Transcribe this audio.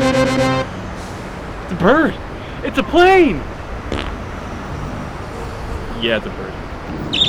It's a bird. It's a plane. Yeah, it's a bird.